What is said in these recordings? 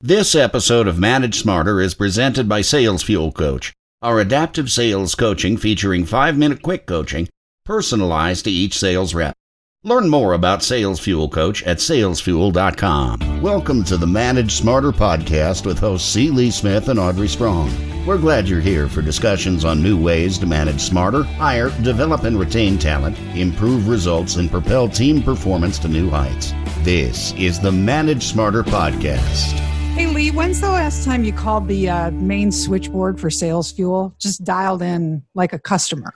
This episode of Manage Smarter is presented by Sales Fuel Coach, our adaptive sales coaching featuring five minute quick coaching personalized to each sales rep. Learn more about Sales Fuel Coach at salesfuel.com. Welcome to the Manage Smarter podcast with hosts C. Lee Smith and Audrey Strong. We're glad you're here for discussions on new ways to manage smarter, hire, develop, and retain talent, improve results, and propel team performance to new heights. This is the Manage Smarter podcast. Hey Lee, when's the last time you called the uh, main switchboard for Sales Fuel? Just dialed in like a customer.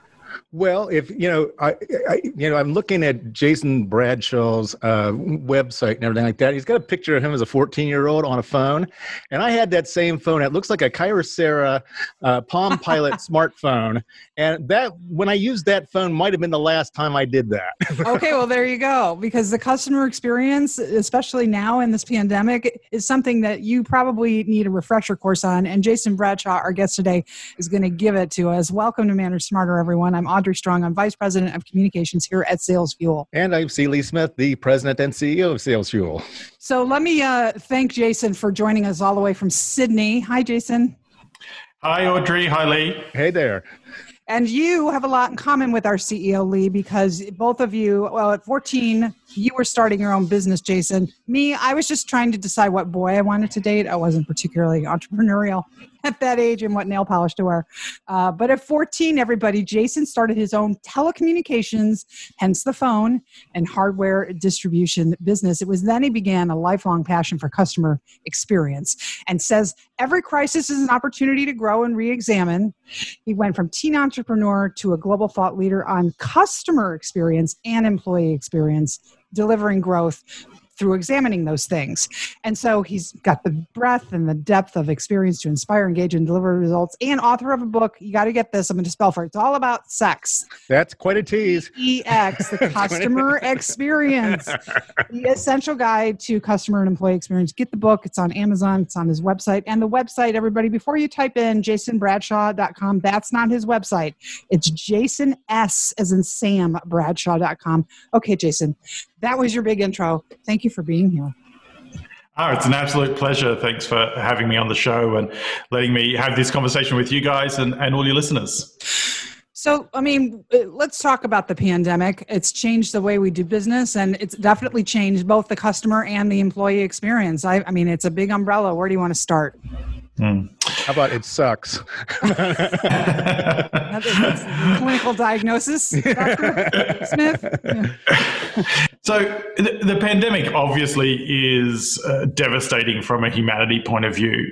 Well, if you know, I, I, you know, I'm looking at Jason Bradshaw's uh, website and everything like that. He's got a picture of him as a 14 year old on a phone, and I had that same phone. It looks like a Kyocera uh, Palm Pilot smartphone, and that when I used that phone might have been the last time I did that. okay, well there you go. Because the customer experience, especially now in this pandemic, is something that you probably need a refresher course on. And Jason Bradshaw, our guest today, is going to give it to us. Welcome to Manage Smarter, everyone. I'm Audrey Strong. I'm Vice President of Communications here at Sales Fuel. And I'm C. Lee Smith, the President and CEO of Sales Fuel. So let me uh, thank Jason for joining us all the way from Sydney. Hi, Jason. Hi, Audrey. Hi, Lee. Hey there. And you have a lot in common with our CEO, Lee, because both of you, well, at 14, you were starting your own business, Jason. Me, I was just trying to decide what boy I wanted to date. I wasn't particularly entrepreneurial at that age and what nail polish to wear. Uh, but at 14, everybody, Jason started his own telecommunications, hence the phone, and hardware distribution business. It was then he began a lifelong passion for customer experience and says every crisis is an opportunity to grow and re examine. He went from teen entrepreneur to a global thought leader on customer experience and employee experience delivering growth through examining those things. And so he's got the breadth and the depth of experience to inspire, engage, and deliver results. And author of a book, you got to get this, I'm going to spell for it. It's all about sex. That's quite a tease. EX, the customer experience, the essential guide to customer and employee experience. Get the book. It's on Amazon, it's on his website. And the website, everybody, before you type in jasonbradshaw.com, that's not his website. It's Jason S as in Sam Bradshaw.com. Okay, Jason, that was your big intro. Thank you for being here. Oh, it's an absolute pleasure. Thanks for having me on the show and letting me have this conversation with you guys and, and all your listeners. So, I mean, uh, let's talk about the pandemic. It's changed the way we do business, and it's definitely changed both the customer and the employee experience. I, I mean, it's a big umbrella. Where do you want to start? Hmm. How about it sucks? clinical diagnosis, Dr. Smith. Yeah. So the, the, pandemic obviously is uh, devastating from a humanity point of view,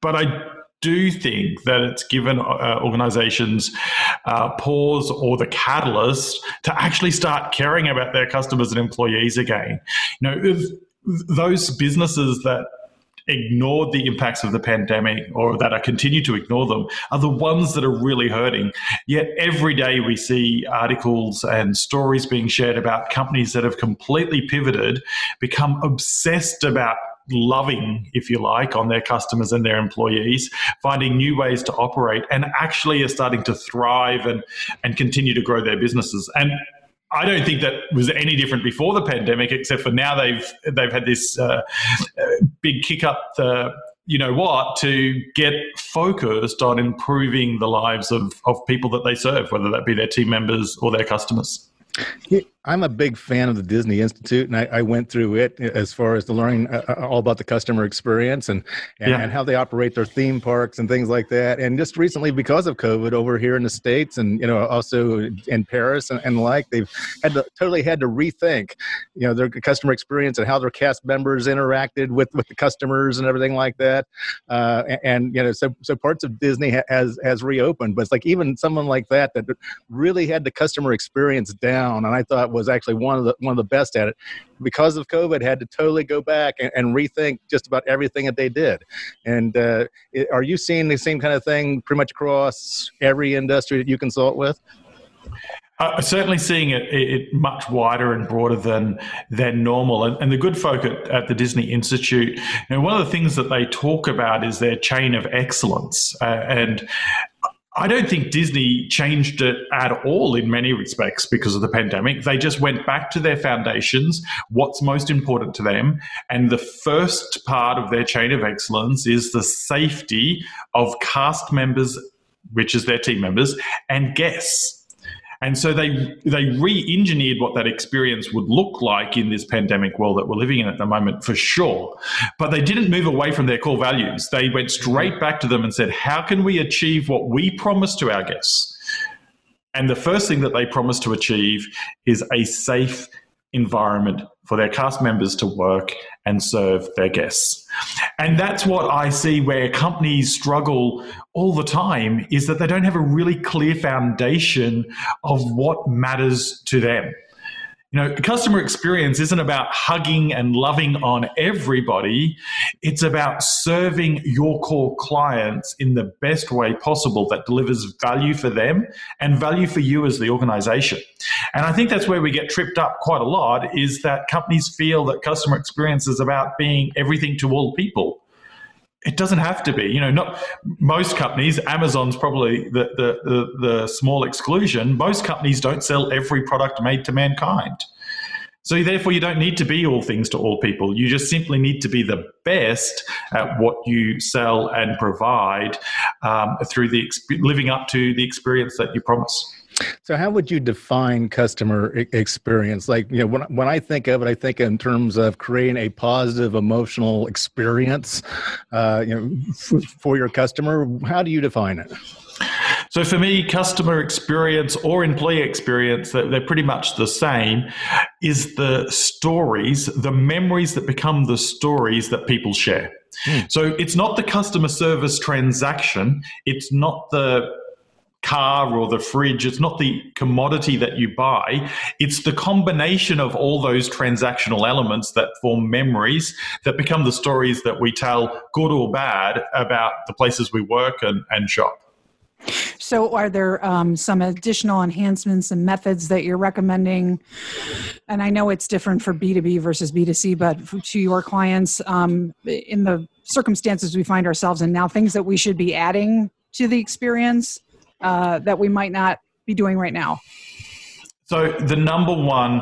but I do think that it's given uh, organizations uh, pause or the catalyst to actually start caring about their customers and employees again. You know, those businesses that ignored the impacts of the pandemic or that are continue to ignore them are the ones that are really hurting. Yet every day we see articles and stories being shared about companies that have completely pivoted, become obsessed about loving, if you like, on their customers and their employees, finding new ways to operate, and actually are starting to thrive and, and continue to grow their businesses. And I don't think that was any different before the pandemic, except for now they've they've had this uh, big kick up the you know what to get focused on improving the lives of of people that they serve, whether that be their team members or their customers. I'm a big fan of the Disney Institute, and I, I went through it as far as learning uh, uh, all about the customer experience and and, yeah. and, how they operate their theme parks and things like that. And just recently, because of COVID, over here in the states, and you know, also in Paris and, and like, they've had to totally had to rethink, you know, their customer experience and how their cast members interacted with with the customers and everything like that. Uh, and, and, you know, so so parts of Disney has has reopened, but it's like even someone like that that really had the customer experience down, and I thought was actually one of the one of the best at it. Because of COVID, had to totally go back and, and rethink just about everything that they did. And uh, are you seeing the same kind of thing pretty much across every industry that you consult with? Uh, certainly seeing it, it, much wider and broader than than normal. And, and the good folk at, at, the Disney Institute, you know, one of the things that they talk about is their chain of excellence. Uh, and I don't think Disney changed it at all in many respects because of the pandemic. They just went back to their foundations, what's most important to them. And the first part of their chain of excellence is the safety of cast members, which is their team members, and guests. And so they they re-engineered what that experience would look like in this pandemic world that we're living in at the moment for sure. But they didn't move away from their core values. They went straight back to them and said, "How can we achieve what we promised to our guests?" And the first thing that they promised to achieve is a safe environment for their cast members to work and serve their guests. And that's what I see where companies struggle all the time is that they don't have a really clear foundation of what matters to them. You know, customer experience isn't about hugging and loving on everybody. It's about serving your core clients in the best way possible that delivers value for them and value for you as the organization. And I think that's where we get tripped up quite a lot is that companies feel that customer experience is about being everything to all people it doesn't have to be. You know, not most companies. Amazon's probably the, the the the, small exclusion. Most companies don't sell every product made to mankind. So therefore, you don't need to be all things to all people. You just simply need to be the best at what you sell and provide um, through the living up to the experience that you promise. So, how would you define customer experience? Like, you know, when when I think of it, I think in terms of creating a positive emotional experience, uh, you know, f- for your customer. How do you define it? So for me, customer experience or employee experience, they're pretty much the same, is the stories, the memories that become the stories that people share. Mm. So it's not the customer service transaction, it's not the car or the fridge. It's not the commodity that you buy. It's the combination of all those transactional elements that form memories that become the stories that we tell, good or bad, about the places we work and, and shop. So, are there um, some additional enhancements and methods that you're recommending? And I know it's different for B2B versus B2C, but to your clients, um, in the circumstances we find ourselves in now, things that we should be adding to the experience uh, that we might not be doing right now? So, the number one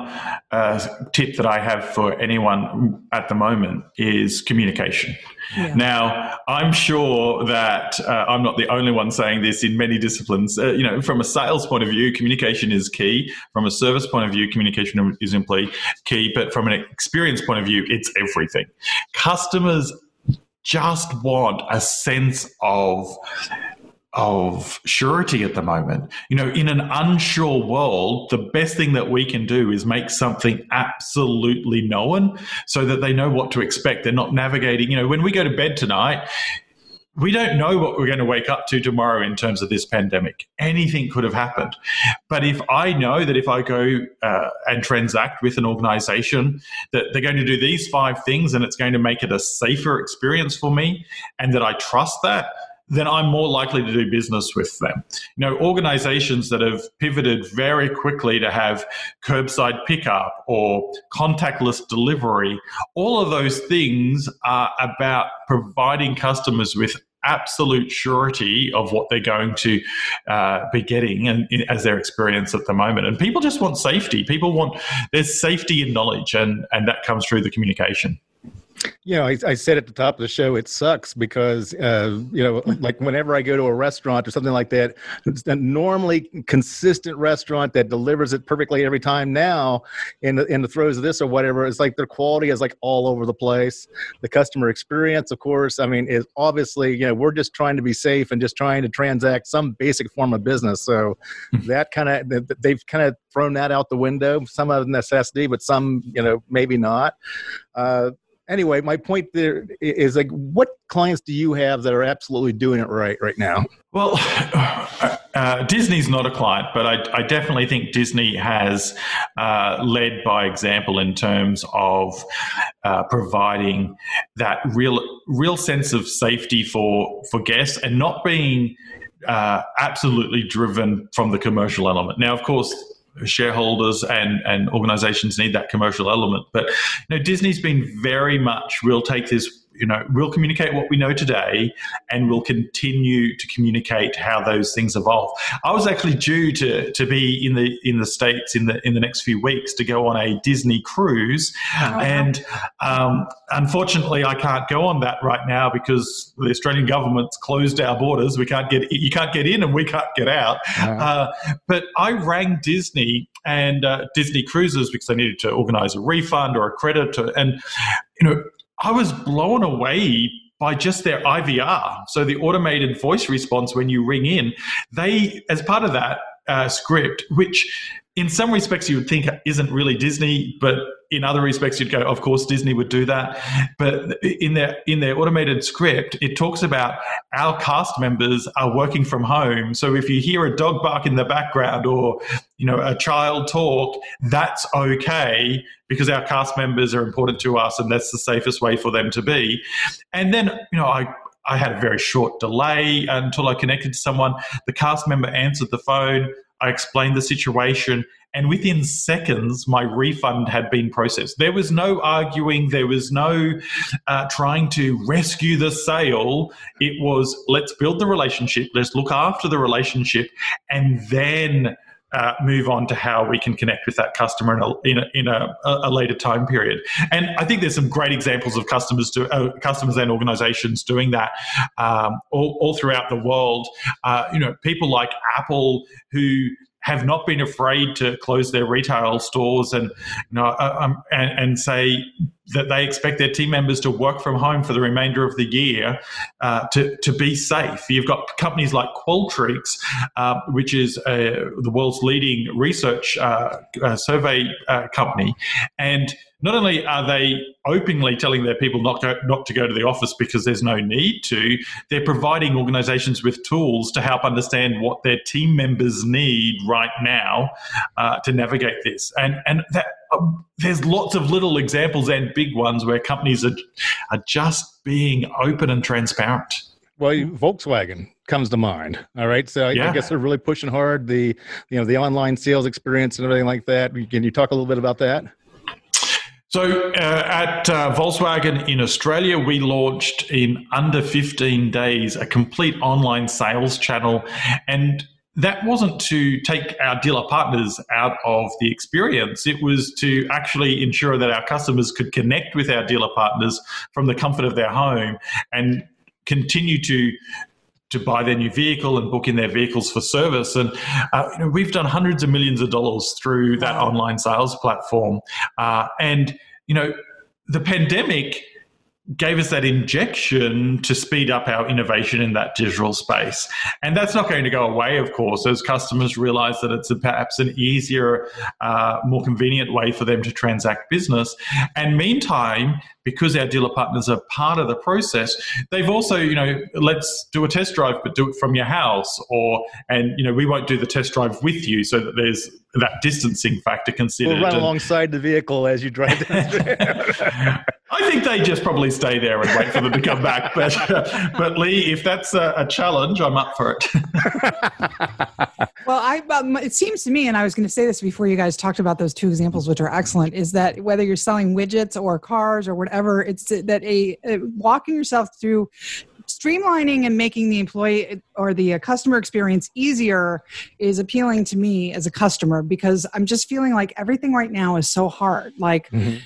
uh, tip that I have for anyone at the moment is communication. Yeah. Now, I'm sure that uh, I'm not the only one saying this in many disciplines. Uh, you know, from a sales point of view, communication is key. From a service point of view, communication is simply key. But from an experience point of view, it's everything. Customers just want a sense of of surety at the moment. You know, in an unsure world, the best thing that we can do is make something absolutely known so that they know what to expect. They're not navigating, you know, when we go to bed tonight, we don't know what we're going to wake up to tomorrow in terms of this pandemic. Anything could have happened. But if I know that if I go uh, and transact with an organization, that they're going to do these five things and it's going to make it a safer experience for me, and that I trust that, then I'm more likely to do business with them. You know, organizations that have pivoted very quickly to have curbside pickup or contactless delivery, all of those things are about providing customers with absolute surety of what they're going to uh, be getting and, as their experience at the moment. And people just want safety. People want there's safety in knowledge, and and that comes through the communication you know, I, I, said at the top of the show, it sucks because, uh, you know, like whenever I go to a restaurant or something like that, it's a normally consistent restaurant that delivers it perfectly every time. Now, in the in the throes of this or whatever, it's like their quality is like all over the place. The customer experience, of course, I mean, is obviously, you know, we're just trying to be safe and just trying to transact some basic form of business. So hmm. that kind of they've kind of thrown that out the window. Some of necessity, but some, you know, maybe not. Uh, anyway, my point there is like, what clients do you have that are absolutely doing it right right now? Well, uh, Disney's not a client, but I, I definitely think Disney has uh, led by example in terms of uh, providing that real real sense of safety for for guests and not being uh, absolutely driven from the commercial element. Now, of course shareholders and, and organizations need that commercial element. But you know, Disney's been very much, we'll take this you know, we'll communicate what we know today and we'll continue to communicate how those things evolve. I was actually due to, to be in the in the States in the in the next few weeks to go on a Disney cruise. Oh, and um, unfortunately I can't go on that right now because the Australian government's closed our borders. We can't get you can't get in and we can't get out. Uh, but I rang Disney and uh, Disney Cruises because I needed to organize a refund or a credit to, and you know I was blown away by just their IVR. So the automated voice response when you ring in, they, as part of that uh, script, which in some respects you would think isn't really Disney, but in other respects you'd go, of course Disney would do that. But in their in their automated script, it talks about our cast members are working from home. So if you hear a dog bark in the background or you know a child talk, that's okay because our cast members are important to us and that's the safest way for them to be. And then, you know, I I had a very short delay until I connected to someone. The cast member answered the phone. I explained the situation, and within seconds, my refund had been processed. There was no arguing, there was no uh, trying to rescue the sale. It was let's build the relationship, let's look after the relationship, and then uh, move on to how we can connect with that customer in a, in, a, in a, a, later time period. And I think there's some great examples of customers to uh, customers and organizations doing that um, all, all, throughout the world. Uh, you know, people like Apple who have not been afraid to close their retail stores and you know uh, um, and, and, say that they expect their team members to work from home for the remainder of the year uh, to, to be safe. You've got companies like Qualtrics, uh, which is uh, the world's leading research uh, uh, survey company, and not only are they openly telling their people not, go, not to go to the office because there's no need to, they're providing organizations with tools to help understand what their team members need right now uh, to navigate this. And, and that, um, there's lots of little examples and big ones where companies are, are just being open and transparent. Well, Volkswagen comes to mind. All right, so I, yeah. I, guess they're really pushing hard the you know the online sales experience and everything like that. Can you talk a little bit about that? So uh, at uh, Volkswagen in Australia, we launched in under 15 days a complete online sales channel. And that wasn't to take our dealer partners out of the experience. It was to actually ensure that our customers could connect with our dealer partners from the comfort of their home and continue to to buy their new vehicle and book in their vehicles for service. And uh, you know, we've done hundreds of millions of dollars through that online sales platform. Uh, and you know, the pandemic gave us that injection to speed up our innovation in that digital space. And that's not going to go away, of course, as customers realize that it's a, perhaps an easier, uh, more convenient way for them to transact business. And meantime, because our dealer partners are part of the process, they've also, you know, let's do a test drive, but do it from your house, or and you know, we won't do the test drive with you, so that there's that distancing factor considered. We'll run and, alongside the vehicle as you drive. I think they just probably stay there and wait for them to come back. But but Lee, if that's a, a challenge, I'm up for it. well, I um, it seems to me, and I was going to say this before you guys talked about those two examples, which are excellent, is that whether you're selling widgets or cars or whatever whatever it's that a, a walking yourself through streamlining and making the employee or the uh, customer experience easier is appealing to me as a customer because I'm just feeling like everything right now is so hard. Like, mm-hmm.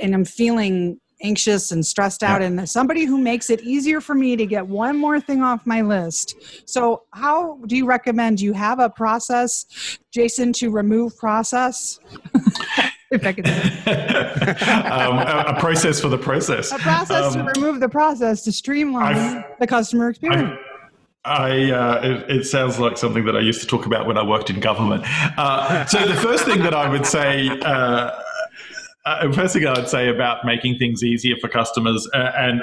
and I'm feeling anxious and stressed out and somebody who makes it easier for me to get one more thing off my list so how do you recommend you have a process jason to remove process if I could um, a, a, process for the process. A process um, to remove the process to streamline I've, the customer experience. I've, I, uh, it, it, sounds like something that I used to talk about when I worked in government. Uh, so the first thing that I would say uh, uh, first thing I'd say about making things easier for customers, uh, and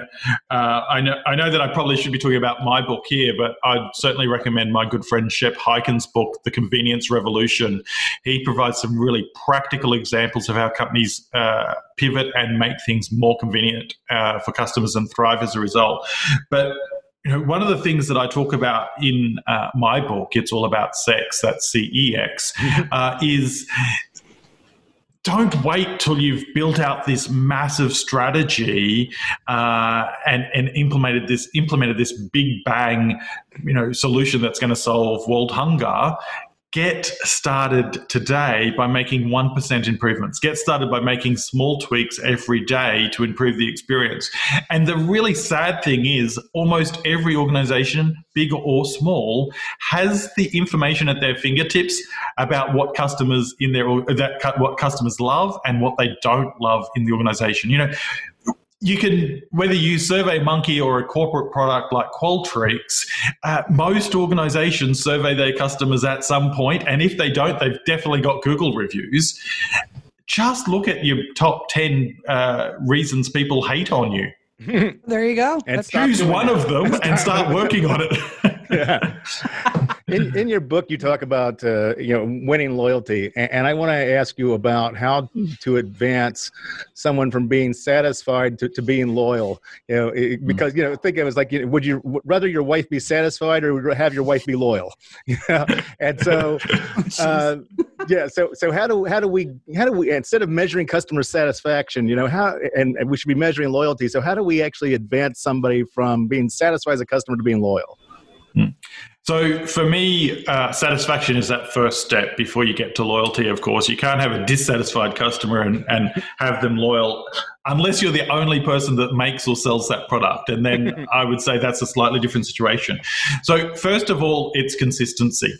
uh, I know I know that I probably should be talking about my book here, but I'd certainly recommend my good friend Shep Hyken's book, The Convenience Revolution. He provides some really practical examples of how companies uh, pivot and make things more convenient uh, for customers and thrive as a result. But you know, one of the things that I talk about in uh, my book, it's all about sex. That's C E X, uh, is don't wait till you've built out this massive strategy uh, and, and implemented this implemented this big bang you know solution that's going to solve world hunger get started today by making 1% improvements. Get started by making small tweaks every day to improve the experience. And the really sad thing is, almost every organization, big or small, has the information at their fingertips about what customers in their that what customers love and what they don't love in the organization. You know, you can whether you survey monkey or a corporate product like qualtrics uh, most organizations survey their customers at some point and if they don't they've definitely got google reviews. Just look at your top 10 uh, reasons people hate on you. There you go. Choose one that. of them and start working on it. Yeah in, in your book, you talk about uh, you know winning loyalty, and, and I want to ask you about how to advance someone from being satisfied to, to being loyal. You know, it, hmm. because you know, think of it as like, you know, would you rather your wife be satisfied or would have your wife be loyal? You know? and so, uh, yeah. So so how do how do we how do we instead of measuring customer satisfaction, you know, how and, and we should be measuring loyalty. So how do we actually advance somebody from being satisfied as a customer to being loyal? Hmm. So for me, uh, satisfaction is that first step before you get to loyalty. Of course, you can't have a dissatisfied customer and, and have them loyal unless you're the only person that makes or sells that product. And then I would say that's a slightly different situation. So first of all, it's consistency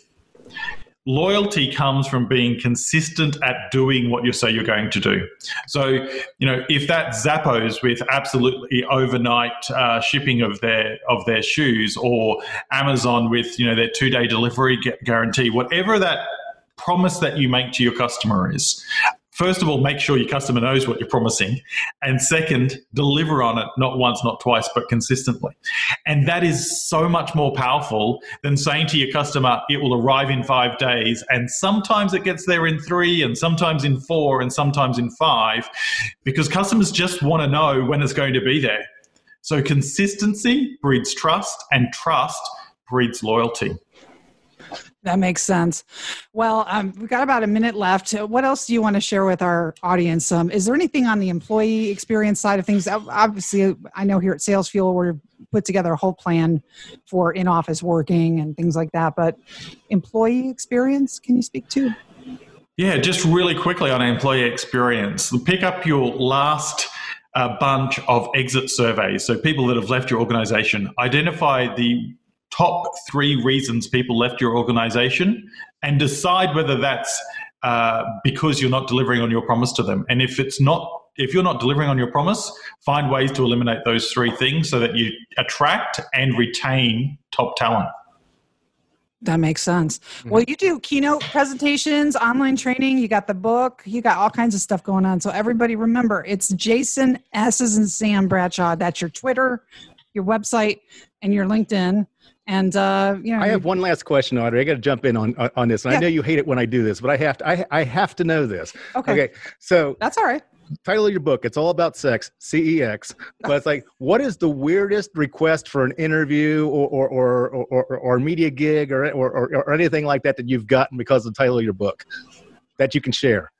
loyalty comes from being consistent at doing what you say you're going to do. So, you know, if that Zappos with absolutely overnight uh, shipping of their of their shoes, or Amazon with you know their two day delivery guarantee, whatever that promise that you make to your customer is first of all, make sure your customer knows what you're promising. And second, deliver on it, not once, not twice, but consistently. And that is so much more powerful than saying to your customer, it will arrive in five days. And sometimes it gets there in three, and sometimes in four, and sometimes in five, because customers just want to know when it's going to be there. So consistency breeds trust, and trust breeds loyalty. That makes sense. Well, um, we've got about a minute left. What else do you want to share with our audience? Um, is there anything on the employee experience side of things? Obviously, I know here at Sales Fuel we're put together a whole plan for in-office working and things like that. But employee experience, can you speak to? Yeah, just really quickly on employee experience. Pick up your last uh, bunch of exit surveys. So people that have left your organization, identify the top three reasons people left your organization and decide whether that's uh, because you're not delivering on your promise to them. And if it's not, if you're not delivering on your promise, find ways to eliminate those three things so that you attract and retain top talent. That makes sense. Well, you do keynote presentations, online training, you got the book, you got all kinds of stuff going on. So, everybody remember it's Jason S's and Sam Bradshaw. That's your Twitter, your website, and your LinkedIn. And uh, you know, I have one last question, Audrey. I got to jump in on on this. And yeah. I know you hate it when I do this, but I have to. I I have to know this. Okay. Okay. So that's all right. Title of your book: It's all about sex, CEX. But it's like, what is the weirdest request for an interview or or or or, or, or media gig or, or or anything like that that you've gotten because of the title of your book? That you can share?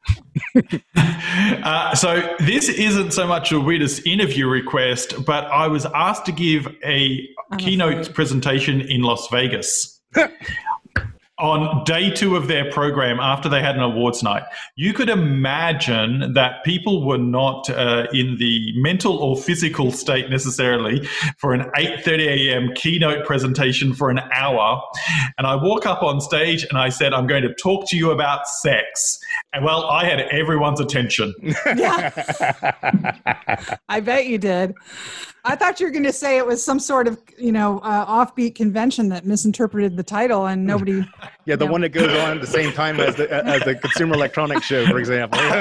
uh, so this isn't so much a weirdest interview request, but I was asked to give a I'm keynote afraid. presentation in Las Vegas. on day two of their program after they had an awards night you could imagine that people were not uh, in the mental or physical state necessarily for an 8.30 a.m keynote presentation for an hour. And i walk up on stage and i said i'm going to talk to you about sex. And well i had everyone's attention. Yeah. I bet you did I thought you were going to say it was some sort of, you know, uh, offbeat convention that misinterpreted the title and nobody. yeah, the know. one that goes on at the same time as the as the Consumer Electronics Show, for example. oh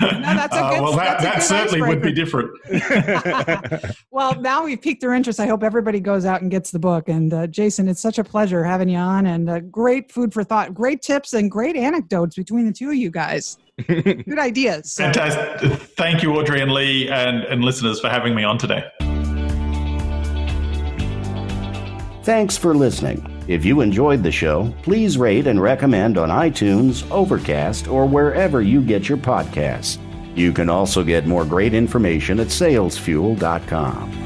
no, that's a uh, good. Uh, well, that, that certainly would be different. well, now we've piqued their interest. I hope everybody goes out and gets the book. And uh, Jason, it's such a pleasure having you on, and uh, great food for thought, great tips, and great anecdotes between the two of you guys. Good ideas. So. Fantastic. Thank you, Audrey and Lee, and, and listeners for having me on today. Thanks for listening. If you enjoyed the show, please rate and recommend on iTunes, Overcast, or wherever you get your podcasts. You can also get more great information at salesfuel.com.